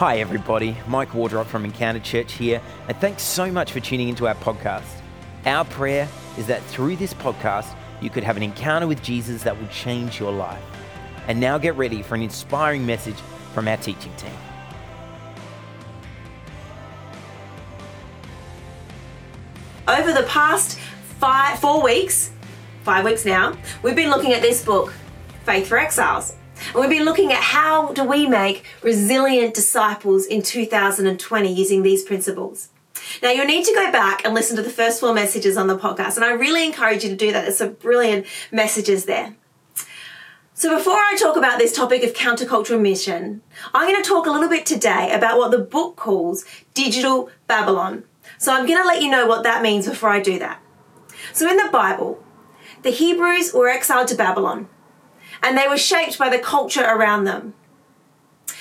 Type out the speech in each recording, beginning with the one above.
Hi, everybody. Mike Wardrop from Encounter Church here, and thanks so much for tuning into our podcast. Our prayer is that through this podcast, you could have an encounter with Jesus that will change your life. And now get ready for an inspiring message from our teaching team. Over the past five, four weeks, five weeks now, we've been looking at this book, Faith for Exiles. And we've been looking at how do we make resilient disciples in 2020 using these principles. Now you'll need to go back and listen to the first four messages on the podcast, and I really encourage you to do that. There's some brilliant messages there. So before I talk about this topic of countercultural mission, I'm going to talk a little bit today about what the book calls digital Babylon. So I'm going to let you know what that means before I do that. So in the Bible, the Hebrews were exiled to Babylon and they were shaped by the culture around them.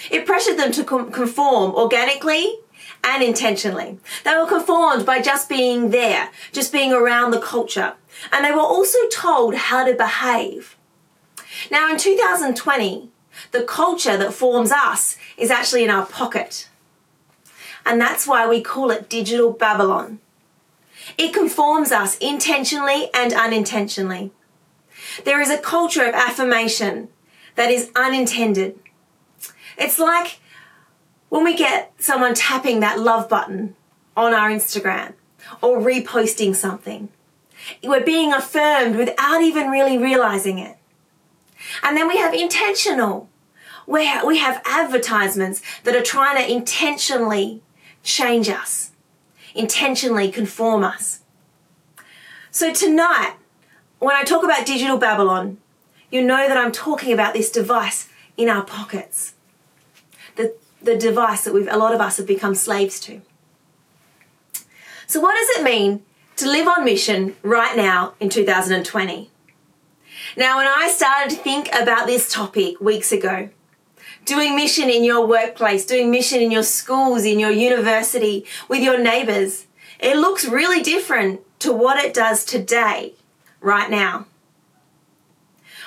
It pressured them to conform organically and intentionally. They were conformed by just being there, just being around the culture. And they were also told how to behave. Now in 2020, the culture that forms us is actually in our pocket. And that's why we call it digital Babylon. It conforms us intentionally and unintentionally. There is a culture of affirmation that is unintended. It's like when we get someone tapping that love button on our Instagram or reposting something. We're being affirmed without even really realizing it. And then we have intentional, where we have advertisements that are trying to intentionally change us, intentionally conform us. So tonight, when I talk about digital Babylon, you know that I'm talking about this device in our pockets. The, the device that we've, a lot of us have become slaves to. So, what does it mean to live on mission right now in 2020? Now, when I started to think about this topic weeks ago, doing mission in your workplace, doing mission in your schools, in your university, with your neighbors, it looks really different to what it does today right now.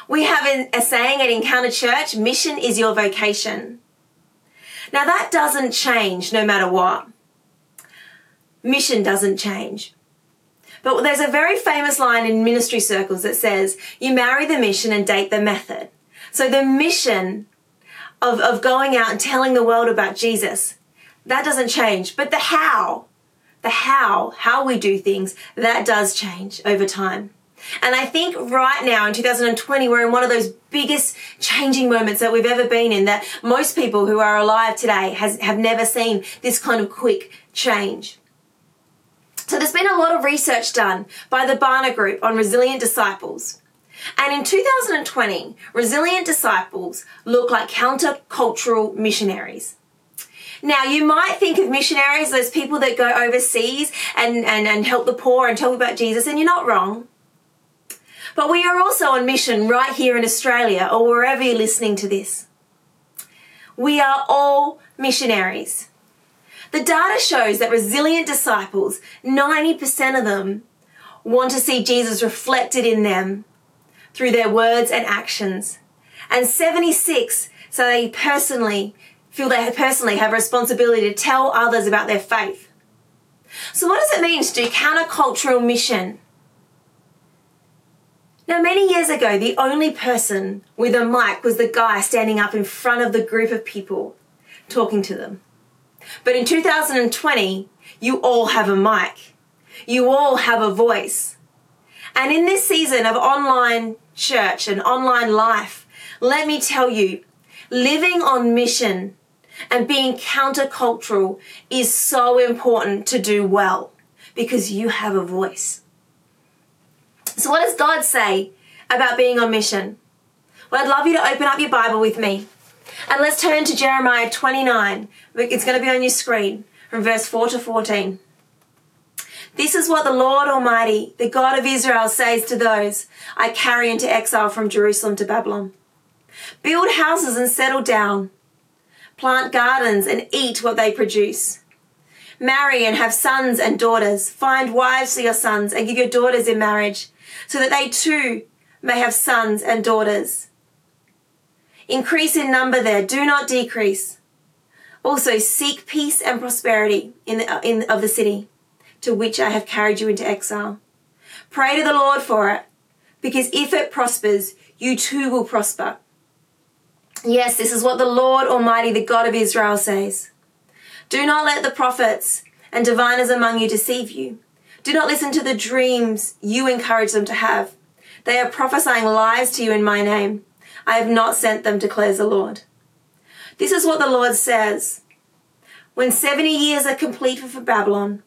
We have a saying at Encounter Church mission is your vocation. Now, that doesn't change no matter what. Mission doesn't change. But there's a very famous line in ministry circles that says, you marry the mission and date the method. So the mission of, of going out and telling the world about Jesus, that doesn't change. But the how, the how, how we do things, that does change over time. And I think right now in 2020, we're in one of those biggest changing moments that we've ever been in that most people who are alive today has, have never seen this kind of quick change. So there's been a lot of research done by the Barna Group on resilient disciples. And in 2020, resilient disciples look like countercultural missionaries. Now, you might think of missionaries, as those people that go overseas and, and, and help the poor and tell about Jesus, and you're not wrong. But we are also on mission right here in Australia or wherever you're listening to this. We are all missionaries. The data shows that resilient disciples, 90% of them, want to see Jesus reflected in them through their words and actions. And 76 so they personally feel they personally have responsibility to tell others about their faith. So what does it mean to do countercultural mission? Now, many years ago, the only person with a mic was the guy standing up in front of the group of people talking to them. But in 2020, you all have a mic. You all have a voice. And in this season of online church and online life, let me tell you, living on mission and being countercultural is so important to do well because you have a voice. So, what does God say about being on mission? Well, I'd love you to open up your Bible with me. And let's turn to Jeremiah 29. It's going to be on your screen from verse 4 to 14. This is what the Lord Almighty, the God of Israel, says to those I carry into exile from Jerusalem to Babylon Build houses and settle down, plant gardens and eat what they produce. Marry and have sons and daughters. Find wives for your sons and give your daughters in marriage so that they too may have sons and daughters. Increase in number there, do not decrease. Also, seek peace and prosperity in the, in, of the city to which I have carried you into exile. Pray to the Lord for it, because if it prospers, you too will prosper. Yes, this is what the Lord Almighty, the God of Israel, says. Do not let the prophets and diviners among you deceive you. Do not listen to the dreams you encourage them to have. They are prophesying lies to you in my name. I have not sent them, declares the Lord. This is what the Lord says. When 70 years are complete for Babylon,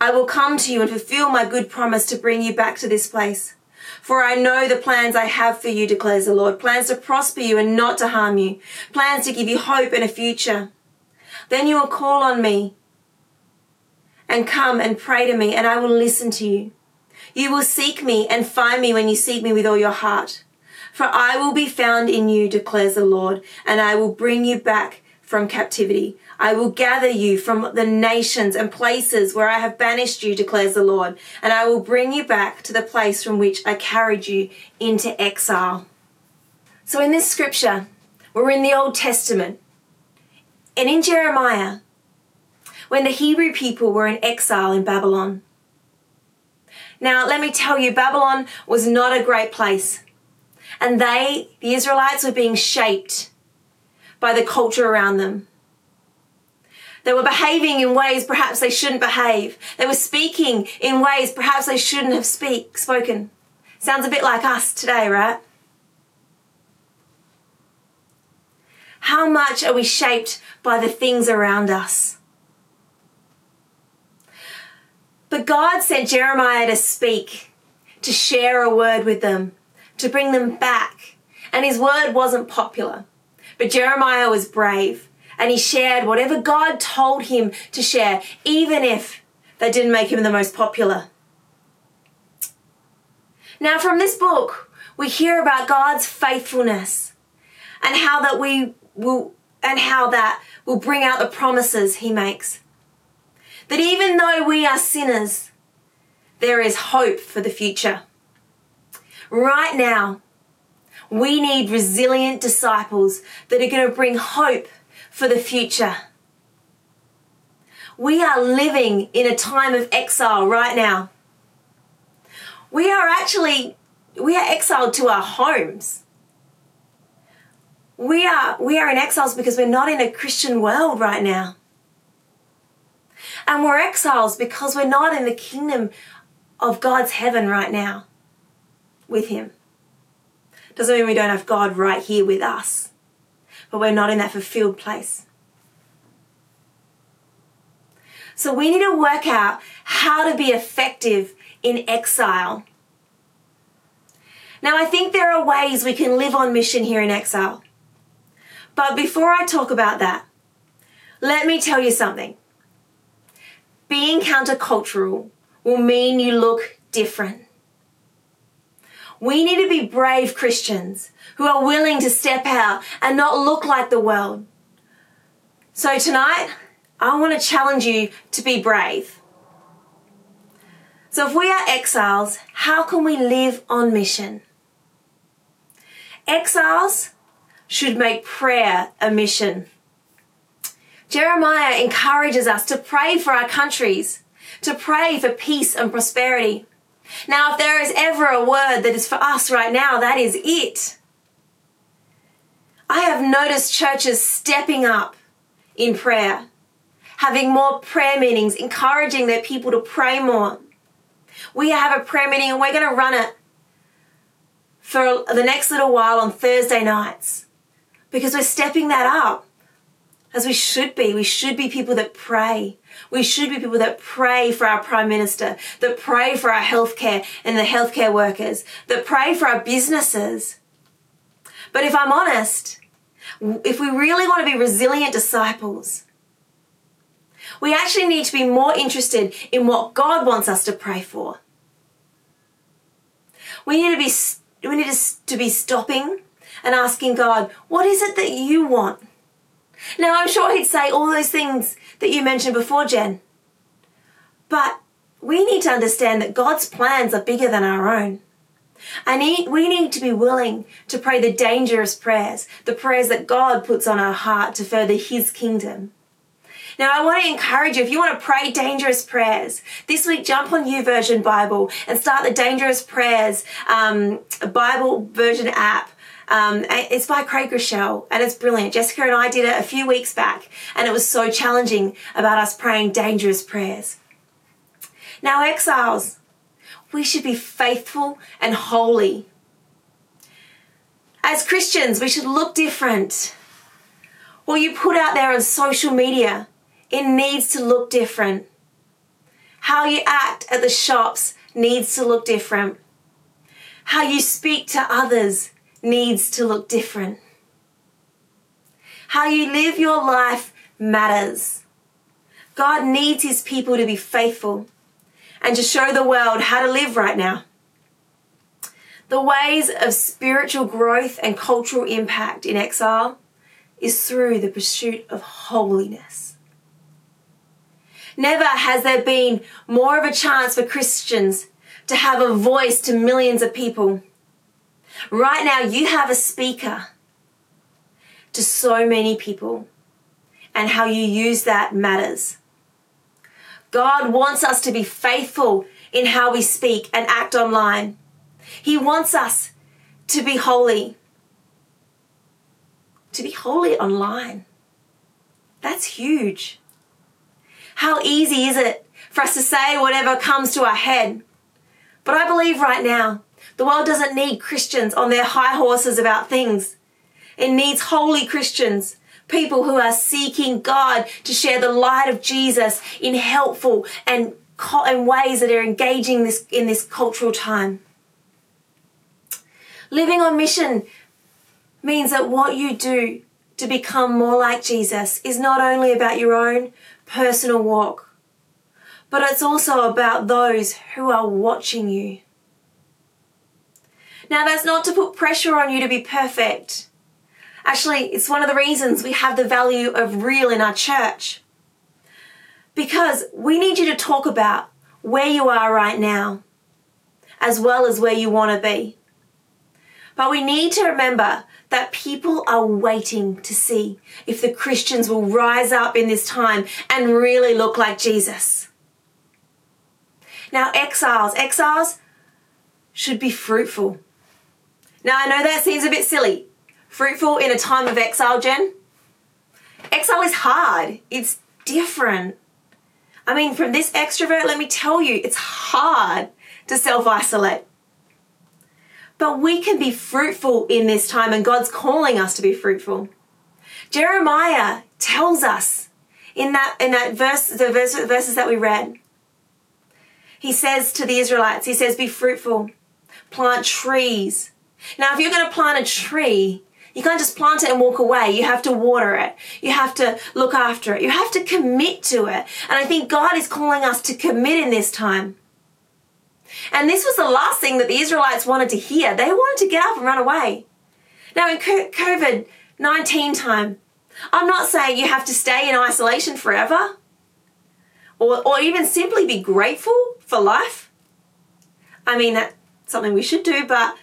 I will come to you and fulfill my good promise to bring you back to this place. For I know the plans I have for you, declares the Lord. Plans to prosper you and not to harm you. Plans to give you hope and a future. Then you will call on me and come and pray to me and I will listen to you. You will seek me and find me when you seek me with all your heart. For I will be found in you, declares the Lord, and I will bring you back from captivity. I will gather you from the nations and places where I have banished you, declares the Lord, and I will bring you back to the place from which I carried you into exile. So in this scripture, we're in the Old Testament. And in Jeremiah, when the Hebrew people were in exile in Babylon. Now, let me tell you, Babylon was not a great place and they, the Israelites, were being shaped by the culture around them. They were behaving in ways perhaps they shouldn't behave. They were speaking in ways perhaps they shouldn't have speak, spoken. Sounds a bit like us today, right? How much are we shaped by the things around us? But God sent Jeremiah to speak, to share a word with them, to bring them back. And his word wasn't popular. But Jeremiah was brave and he shared whatever God told him to share, even if that didn't make him the most popular. Now, from this book, we hear about God's faithfulness and how that we will, and how that will bring out the promises he makes. That even though we are sinners, there is hope for the future. Right now, we need resilient disciples that are going to bring hope for the future. We are living in a time of exile right now. We are actually we are exiled to our homes. We are we are in exiles because we're not in a Christian world right now. And we're exiles because we're not in the kingdom of God's heaven right now with Him. Doesn't mean we don't have God right here with us, but we're not in that fulfilled place. So we need to work out how to be effective in exile. Now, I think there are ways we can live on mission here in exile. But before I talk about that, let me tell you something. Being countercultural will mean you look different. We need to be brave Christians who are willing to step out and not look like the world. So tonight, I want to challenge you to be brave. So if we are exiles, how can we live on mission? Exiles should make prayer a mission. Jeremiah encourages us to pray for our countries, to pray for peace and prosperity. Now, if there is ever a word that is for us right now, that is it. I have noticed churches stepping up in prayer, having more prayer meetings, encouraging their people to pray more. We have a prayer meeting and we're going to run it for the next little while on Thursday nights because we're stepping that up as we should be. We should be people that pray. We should be people that pray for our Prime Minister, that pray for our healthcare and the healthcare workers, that pray for our businesses. But if I'm honest, if we really want to be resilient disciples, we actually need to be more interested in what God wants us to pray for. We need to be we need to be stopping and asking God, what is it that you want? Now, I'm sure he'd say all those things that you mentioned before, Jen. But we need to understand that God's plans are bigger than our own. And we need to be willing to pray the dangerous prayers, the prayers that God puts on our heart to further His kingdom. Now, I want to encourage you if you want to pray dangerous prayers this week, jump on YouVersion Bible and start the Dangerous Prayers um, Bible version app. Um, it's by Craig Groeschel and it's brilliant. Jessica and I did it a few weeks back and it was so challenging about us praying dangerous prayers. Now, exiles, we should be faithful and holy. As Christians, we should look different. What you put out there on social media, it needs to look different. How you act at the shops needs to look different. How you speak to others needs to look different. How you live your life matters. God needs his people to be faithful and to show the world how to live right now. The ways of spiritual growth and cultural impact in exile is through the pursuit of holiness. Never has there been more of a chance for Christians to have a voice to millions of people Right now, you have a speaker to so many people, and how you use that matters. God wants us to be faithful in how we speak and act online. He wants us to be holy. To be holy online. That's huge. How easy is it for us to say whatever comes to our head? But I believe right now the world doesn't need Christians on their high horses about things. It needs holy Christians, people who are seeking God to share the light of Jesus in helpful and, and ways that are engaging this in this cultural time. Living on mission means that what you do to become more like Jesus is not only about your own personal walk, but it's also about those who are watching you. Now, that's not to put pressure on you to be perfect. Actually, it's one of the reasons we have the value of real in our church. Because we need you to talk about where you are right now, as well as where you want to be. But we need to remember that people are waiting to see if the Christians will rise up in this time and really look like Jesus. Now, exiles, exiles should be fruitful. Now, I know that seems a bit silly. Fruitful in a time of exile, Jen? Exile is hard, it's different. I mean, from this extrovert, let me tell you, it's hard to self isolate. But we can be fruitful in this time, and God's calling us to be fruitful. Jeremiah tells us in that in that verse, the verse, verses that we read. He says to the Israelites, he says, "Be fruitful, plant trees, now, if you're going to plant a tree, you can't just plant it and walk away. You have to water it. You have to look after it. You have to commit to it. And I think God is calling us to commit in this time. And this was the last thing that the Israelites wanted to hear. They wanted to get up and run away. Now, in COVID 19 time, I'm not saying you have to stay in isolation forever or, or even simply be grateful for life. I mean, that's something we should do, but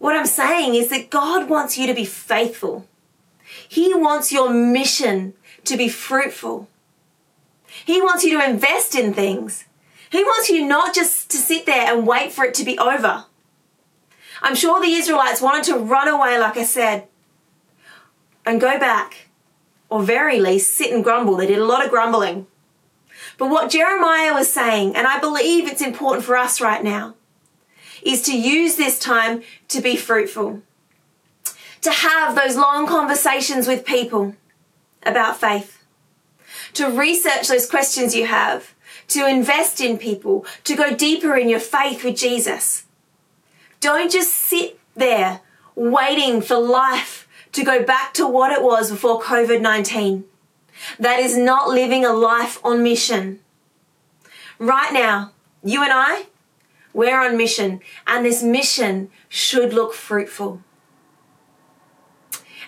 what I'm saying is that God wants you to be faithful. He wants your mission to be fruitful. He wants you to invest in things. He wants you not just to sit there and wait for it to be over. I'm sure the Israelites wanted to run away, like I said, and go back, or very least sit and grumble. They did a lot of grumbling. But what Jeremiah was saying, and I believe it's important for us right now, is to use this time to be fruitful, to have those long conversations with people about faith, to research those questions you have, to invest in people, to go deeper in your faith with Jesus. Don't just sit there waiting for life to go back to what it was before COVID 19. That is not living a life on mission. Right now, you and I, we're on mission, and this mission should look fruitful.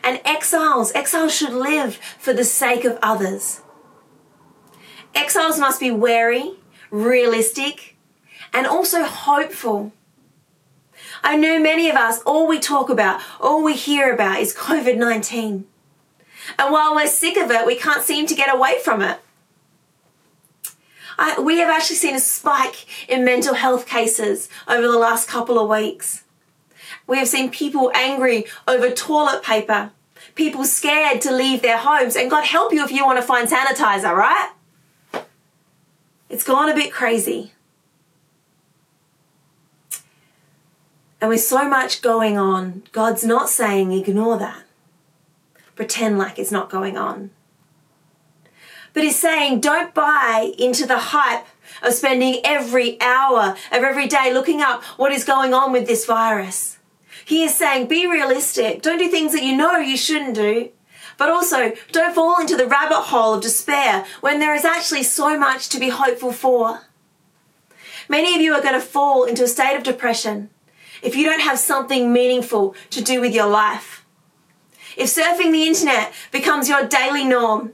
And exiles, exiles should live for the sake of others. Exiles must be wary, realistic, and also hopeful. I know many of us, all we talk about, all we hear about is COVID 19. And while we're sick of it, we can't seem to get away from it. I, we have actually seen a spike in mental health cases over the last couple of weeks. We have seen people angry over toilet paper, people scared to leave their homes, and God help you if you want to find sanitizer, right? It's gone a bit crazy. And with so much going on, God's not saying ignore that. Pretend like it's not going on. But He's saying don't buy into the hype of spending every hour of every day looking up what is going on with this virus. He is saying be realistic. Don't do things that you know you shouldn't do. But also, don't fall into the rabbit hole of despair when there is actually so much to be hopeful for. Many of you are going to fall into a state of depression if you don't have something meaningful to do with your life. If surfing the internet becomes your daily norm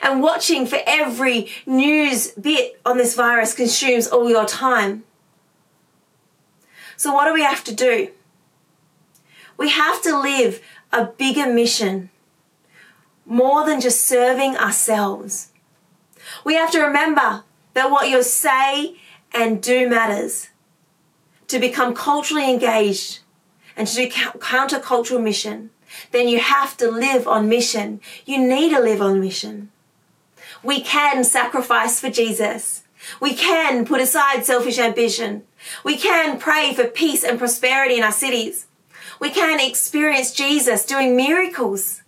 and watching for every news bit on this virus consumes all your time. So, what do we have to do? We have to live a bigger mission more than just serving ourselves. We have to remember that what you say and do matters to become culturally engaged and to do countercultural mission, then you have to live on mission. You need to live on mission. We can sacrifice for Jesus. We can put aside selfish ambition. We can pray for peace and prosperity in our cities. We can experience Jesus doing miracles.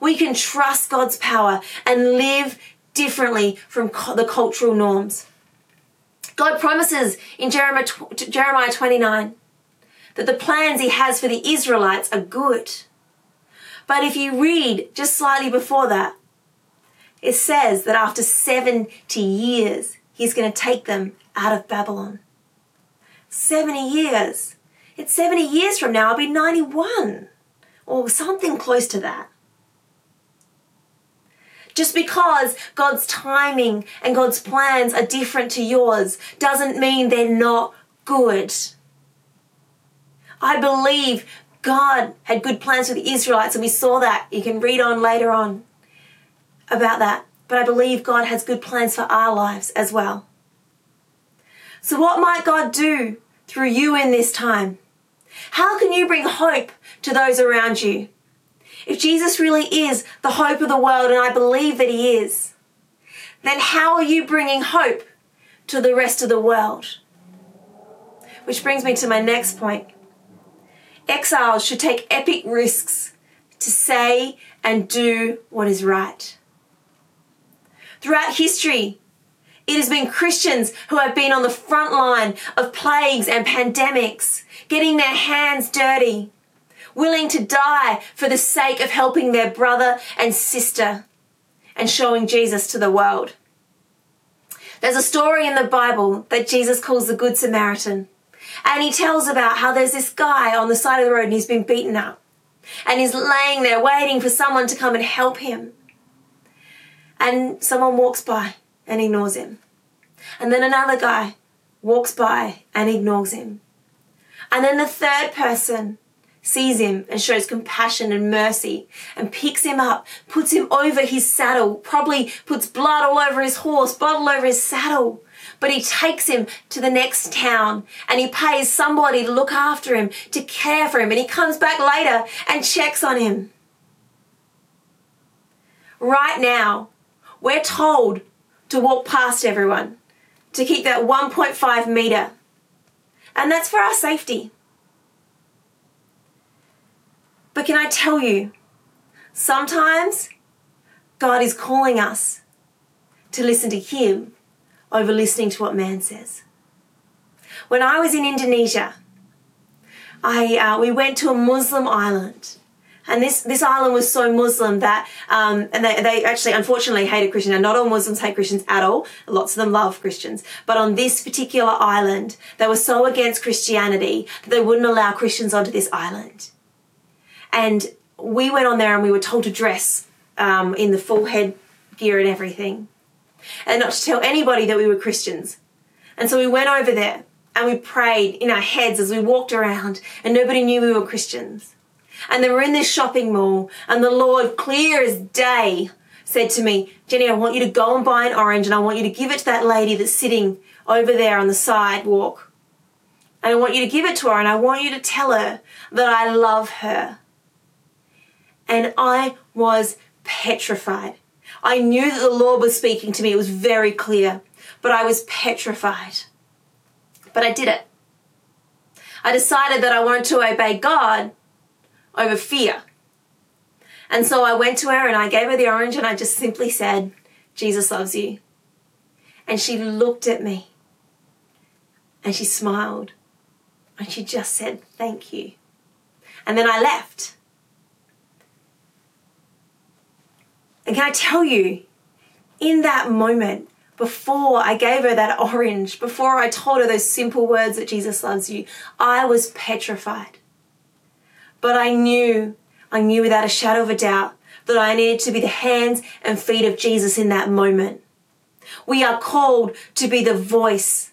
We can trust God's power and live differently from the cultural norms. God promises in Jeremiah, Jeremiah 29 that the plans he has for the Israelites are good. But if you read just slightly before that, it says that after 70 years, he's going to take them out of Babylon. 70 years. It's 70 years from now, I'll be 91 or something close to that. Just because God's timing and God's plans are different to yours doesn't mean they're not good. I believe God had good plans for the Israelites, and we saw that. You can read on later on about that. But I believe God has good plans for our lives as well. So, what might God do through you in this time? How can you bring hope to those around you? If Jesus really is the hope of the world, and I believe that He is, then how are you bringing hope to the rest of the world? Which brings me to my next point. Exiles should take epic risks to say and do what is right. Throughout history, it has been Christians who have been on the front line of plagues and pandemics, getting their hands dirty, willing to die for the sake of helping their brother and sister and showing Jesus to the world. There's a story in the Bible that Jesus calls the Good Samaritan. And he tells about how there's this guy on the side of the road and he's been beaten up. And he's laying there waiting for someone to come and help him. And someone walks by and ignores him. And then another guy walks by and ignores him. And then the third person sees him and shows compassion and mercy and picks him up, puts him over his saddle, probably puts blood all over his horse, blood all over his saddle. But he takes him to the next town and he pays somebody to look after him, to care for him, and he comes back later and checks on him. Right now, we're told to walk past everyone, to keep that 1.5 metre. And that's for our safety. But can I tell you, sometimes God is calling us to listen to Him over listening to what man says. When I was in Indonesia, I, uh, we went to a Muslim island. And this, this island was so Muslim that, um, and they, they actually unfortunately hated Christians. Now, not all Muslims hate Christians at all. Lots of them love Christians. But on this particular island, they were so against Christianity that they wouldn't allow Christians onto this island. And we went on there and we were told to dress um, in the full head gear and everything, and not to tell anybody that we were Christians. And so we went over there and we prayed in our heads as we walked around, and nobody knew we were Christians. And then we're in this shopping mall, and the Lord, clear as day, said to me, Jenny, I want you to go and buy an orange and I want you to give it to that lady that's sitting over there on the sidewalk. And I want you to give it to her and I want you to tell her that I love her. And I was petrified. I knew that the Lord was speaking to me. It was very clear, but I was petrified. But I did it. I decided that I wanted to obey God over fear. And so I went to her and I gave her the orange and I just simply said, Jesus loves you. And she looked at me and she smiled and she just said, Thank you. And then I left. And can I tell you, in that moment, before I gave her that orange, before I told her those simple words that Jesus loves you, I was petrified. But I knew, I knew without a shadow of a doubt that I needed to be the hands and feet of Jesus in that moment. We are called to be the voice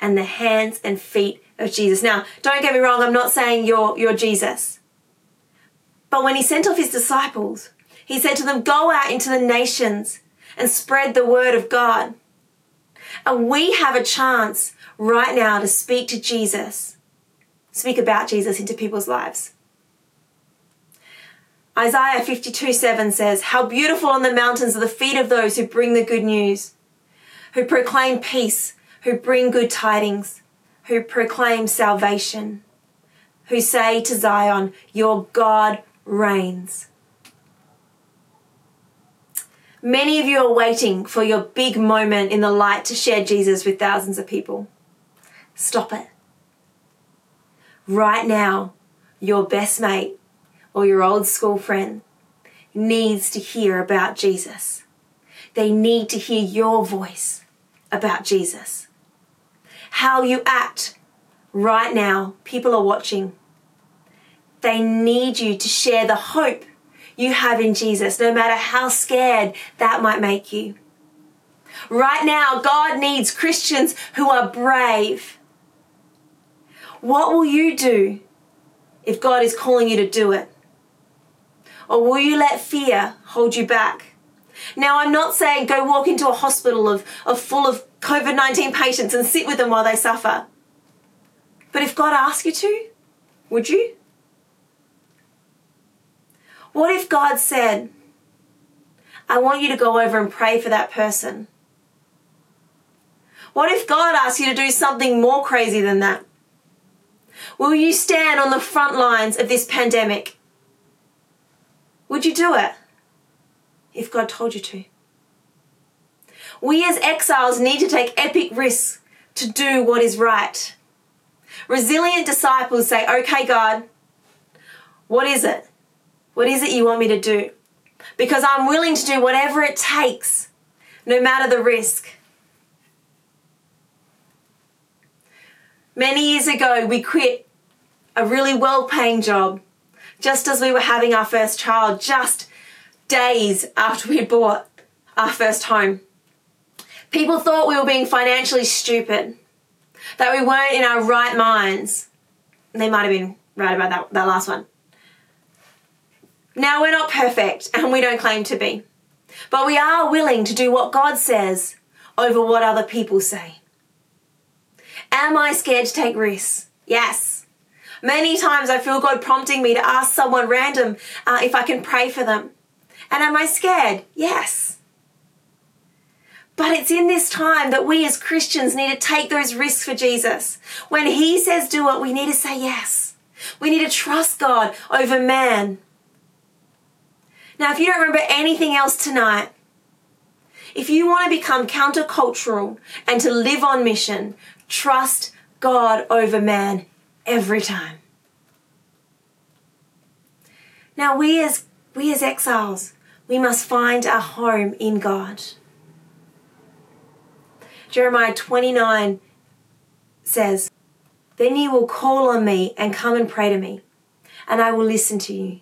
and the hands and feet of Jesus. Now, don't get me wrong, I'm not saying you're, you're Jesus. But when he sent off his disciples, he said to them, Go out into the nations and spread the word of God. And we have a chance right now to speak to Jesus, speak about Jesus into people's lives. Isaiah 52 7 says, How beautiful on the mountains are the feet of those who bring the good news, who proclaim peace, who bring good tidings, who proclaim salvation, who say to Zion, Your God reigns. Many of you are waiting for your big moment in the light to share Jesus with thousands of people. Stop it. Right now, your best mate or your old school friend needs to hear about Jesus. They need to hear your voice about Jesus. How you act right now, people are watching. They need you to share the hope you have in Jesus, no matter how scared that might make you. Right now, God needs Christians who are brave. What will you do if God is calling you to do it? Or will you let fear hold you back? Now, I'm not saying go walk into a hospital of, of full of COVID 19 patients and sit with them while they suffer. But if God asked you to, would you? What if God said, I want you to go over and pray for that person? What if God asked you to do something more crazy than that? Will you stand on the front lines of this pandemic? Would you do it if God told you to? We as exiles need to take epic risks to do what is right. Resilient disciples say, Okay, God, what is it? What is it you want me to do? Because I'm willing to do whatever it takes, no matter the risk. Many years ago, we quit a really well paying job just as we were having our first child, just days after we bought our first home. People thought we were being financially stupid, that we weren't in our right minds. They might have been right about that, that last one. Now, we're not perfect and we don't claim to be, but we are willing to do what God says over what other people say. Am I scared to take risks? Yes. Many times I feel God prompting me to ask someone random uh, if I can pray for them. And am I scared? Yes. But it's in this time that we as Christians need to take those risks for Jesus. When He says do it, we need to say yes. We need to trust God over man. Now, if you don't remember anything else tonight, if you want to become countercultural and to live on mission, trust God over man every time. Now, we as, we as exiles, we must find our home in God. Jeremiah 29 says, Then you will call on me and come and pray to me, and I will listen to you.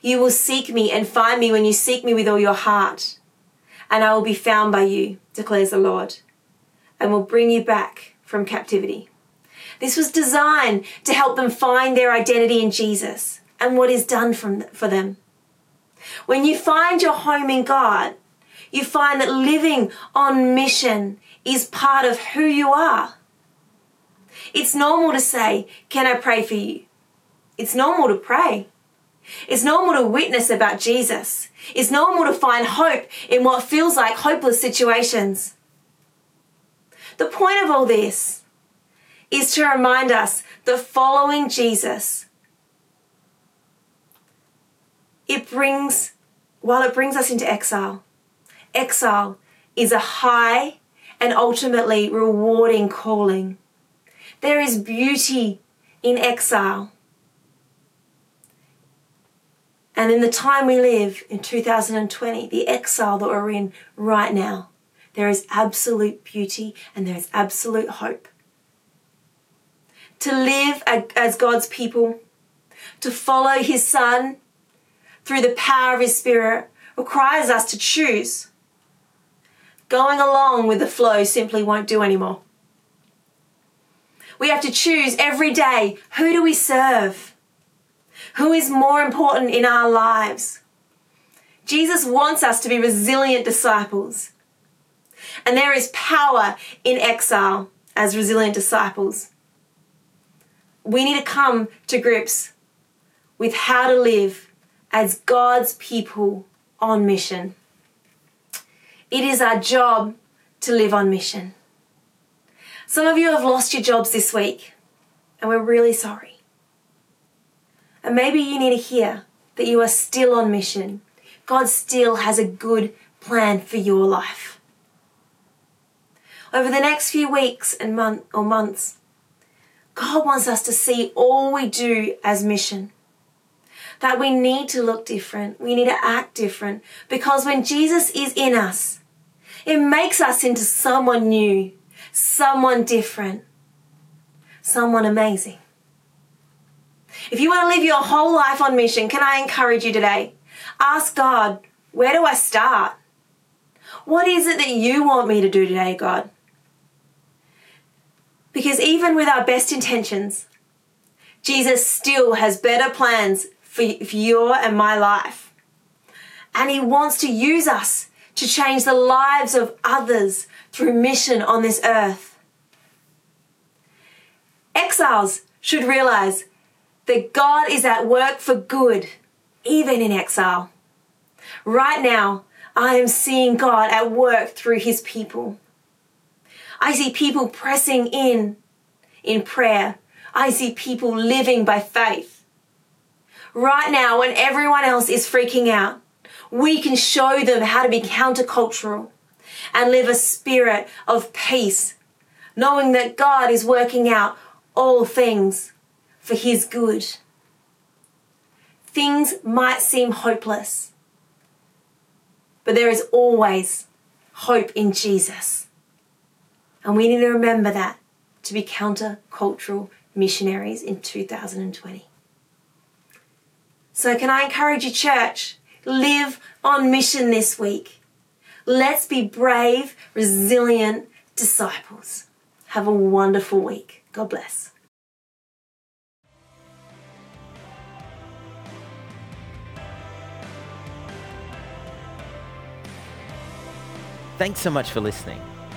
You will seek me and find me when you seek me with all your heart. And I will be found by you, declares the Lord, and will bring you back from captivity. This was designed to help them find their identity in Jesus and what is done from, for them. When you find your home in God, you find that living on mission is part of who you are. It's normal to say, Can I pray for you? It's normal to pray. It's normal to witness about Jesus. It's normal to find hope in what feels like hopeless situations. The point of all this is to remind us that following Jesus, it brings, while it brings us into exile, exile is a high and ultimately rewarding calling. There is beauty in exile. And in the time we live in 2020, the exile that we're in right now, there is absolute beauty and there is absolute hope. To live as God's people, to follow His Son through the power of His Spirit, requires us to choose. Going along with the flow simply won't do anymore. We have to choose every day who do we serve? Who is more important in our lives? Jesus wants us to be resilient disciples. And there is power in exile as resilient disciples. We need to come to grips with how to live as God's people on mission. It is our job to live on mission. Some of you have lost your jobs this week, and we're really sorry. And maybe you need to hear that you are still on mission. God still has a good plan for your life. Over the next few weeks and month or months, God wants us to see all we do as mission. That we need to look different, we need to act different, because when Jesus is in us, it makes us into someone new, someone different, someone amazing. If you want to live your whole life on mission, can I encourage you today? Ask God, where do I start? What is it that you want me to do today, God? Because even with our best intentions, Jesus still has better plans for your and my life. And He wants to use us to change the lives of others through mission on this earth. Exiles should realize that God is at work for good, even in exile. Right now, I am seeing God at work through his people. I see people pressing in in prayer. I see people living by faith. Right now, when everyone else is freaking out, we can show them how to be countercultural and live a spirit of peace, knowing that God is working out all things for His good. Things might seem hopeless, but there is always hope in Jesus. And we need to remember that to be countercultural missionaries in 2020. So, can I encourage you, church? Live on mission this week. Let's be brave, resilient disciples. Have a wonderful week. God bless. Thanks so much for listening.